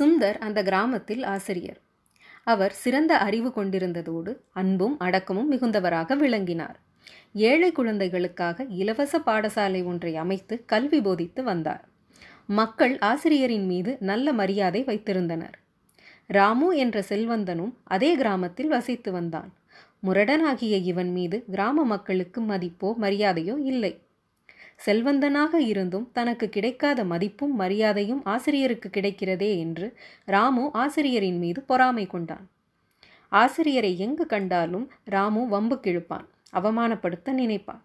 சுந்தர் அந்த கிராமத்தில் ஆசிரியர். அவர் சிறந்த அறிவு கொண்டிருந்ததோடு அன்பும் அடக்கமும் மிகுந்தவராக விளங்கினார். ஏழை குழந்தைகளுக்காக இலவச பாடசாலை ஒன்றை அமைத்து கல்வி போதித்து வந்தார். மக்கள் ஆசிரியரின் மீது நல்ல மரியாதை வைத்திருந்தனர். ராமு என்ற செல்வந்தனும் அதே கிராமத்தில் வசித்து வந்தான். முரடனாகிய இவன் மீது கிராம மக்களுக்கு மதிப்போ மரியாதையோ இல்லை. செல்வந்தனாக இருந்தும் தனக்கு கிடைக்காத மதிப்பும் மரியாதையும் ஆசிரியருக்கு கிடைக்கிறதே என்று ராமு ஆசிரியரின் மீது பொறாமை கொண்டான். ஆசிரியரை எங்கு கண்டாலும் ராமு வம்பு கிழுப்பான் அவமானப்படுத்த நினைப்பான்.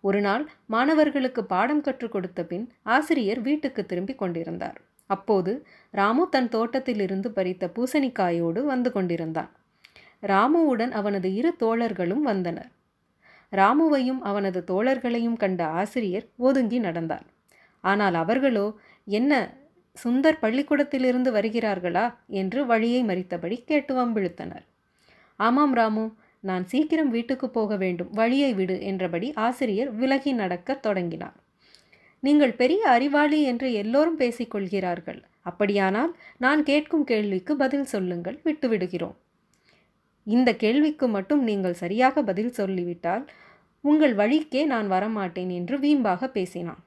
ஒரு நாள் மாணவர்களுக்கு பாடம் கற்றுக் கொடுத்த பின் ஆசிரியர் வீட்டுக்கு திரும்பி கொண்டிருந்தார். அப்போது ராமு தன் தோட்டத்திலிருந்து பறித்த பூசணிக்காயோடு வந்து கொண்டிருந்தான். ராமுவுடன் அவனது இரு தோழர்களும் வந்தனர். ராமுவையும் அவனது தோழர்களையும் கண்ட ஆசிரியர் ஒதுங்கி நடந்தார். ஆனால் அவர்களோ என்ன சுந்தர் பள்ளிக்கூடத்திலிருந்து வருகிறார்களா? என்று வழியை மறித்தபடி கேட்டு வம்பிழுத்தனர். ஆமாம் ராமு நான் சீக்கிரம் வீட்டுக்கு போக வேண்டும் வழியை விடு என்றபடி ஆசிரியர் விலகி நடக்கத் தொடங்கினார். நீங்கள் பெரிய அறிவாளி என்று எல்லோரும் பேசிக்கொள்கிறார்கள் அப்படியானால் நான் கேட்கும் கேள்விக்கு பதில் சொல்லுங்கள் விட்டுவிடுகிறோம். இந்த கேள்விக்கு மட்டும் நீங்கள் சரியாக பதில் சொல்லிவிட்டால் உங்கள் வழிக்கே நான் வரமாட்டேன் என்று வீம்பாக பேசினான்.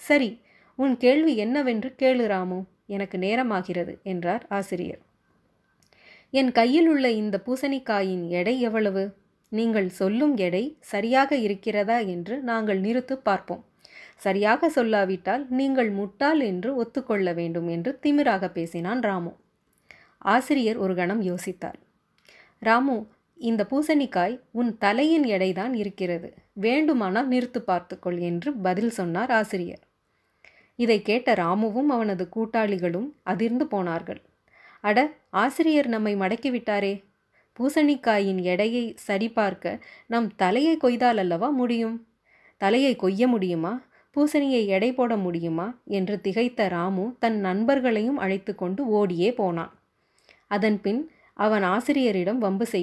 சரி உன் கேள்வி என்னவென்று கேளு ராமு எனக்கு நேரமாகிறது என்றார் ஆசிரியர். என் கையில் உள்ள இந்த பூசணிக்காயின் எடை எவ்வளவு? நீங்கள் சொல்லும் எடை சரியாக இருக்கிறதா என்று நாங்கள் நிறுத்து பார்ப்போம். சரியாக சொல்லாவிட்டால் நீங்கள் முட்டாள் என்று ஒத்துக்கொள்ள வேண்டும் என்று திமிராக பேசினான் ராமு. ஆசிரியர் ஒரு கணம் யோசித்தார். ராமு இந்த பூசணிக்காய் உன் தலையின் எடைதான் இருக்கிறது. வேண்டுமானால் நிறுத்து பார்த்துக்கொள் என்று பதில் சொன்னார் ஆசிரியர். இதை கேட்ட ராமுவும் அவனது கூட்டாளிகளும் அதிர்ந்து போனார்கள். அட ஆசிரியர் நம்மை மடக்கிவிட்டாரே பூசணிக்காயின் எடையை சரிபார்க்க நம் தலையை கொய்தால் அல்லவா முடியும்? தலையை கொய்ய முடியுமா? பூசணியை எடை போட முடியுமா? என்று திகைத்த ராமு தன் நண்பர்களையும் அழைத்து கொண்டு ஓடியே போனான். அதன்பின் அவன் ஆசிரியரிடம் வம்பு செய்வான்.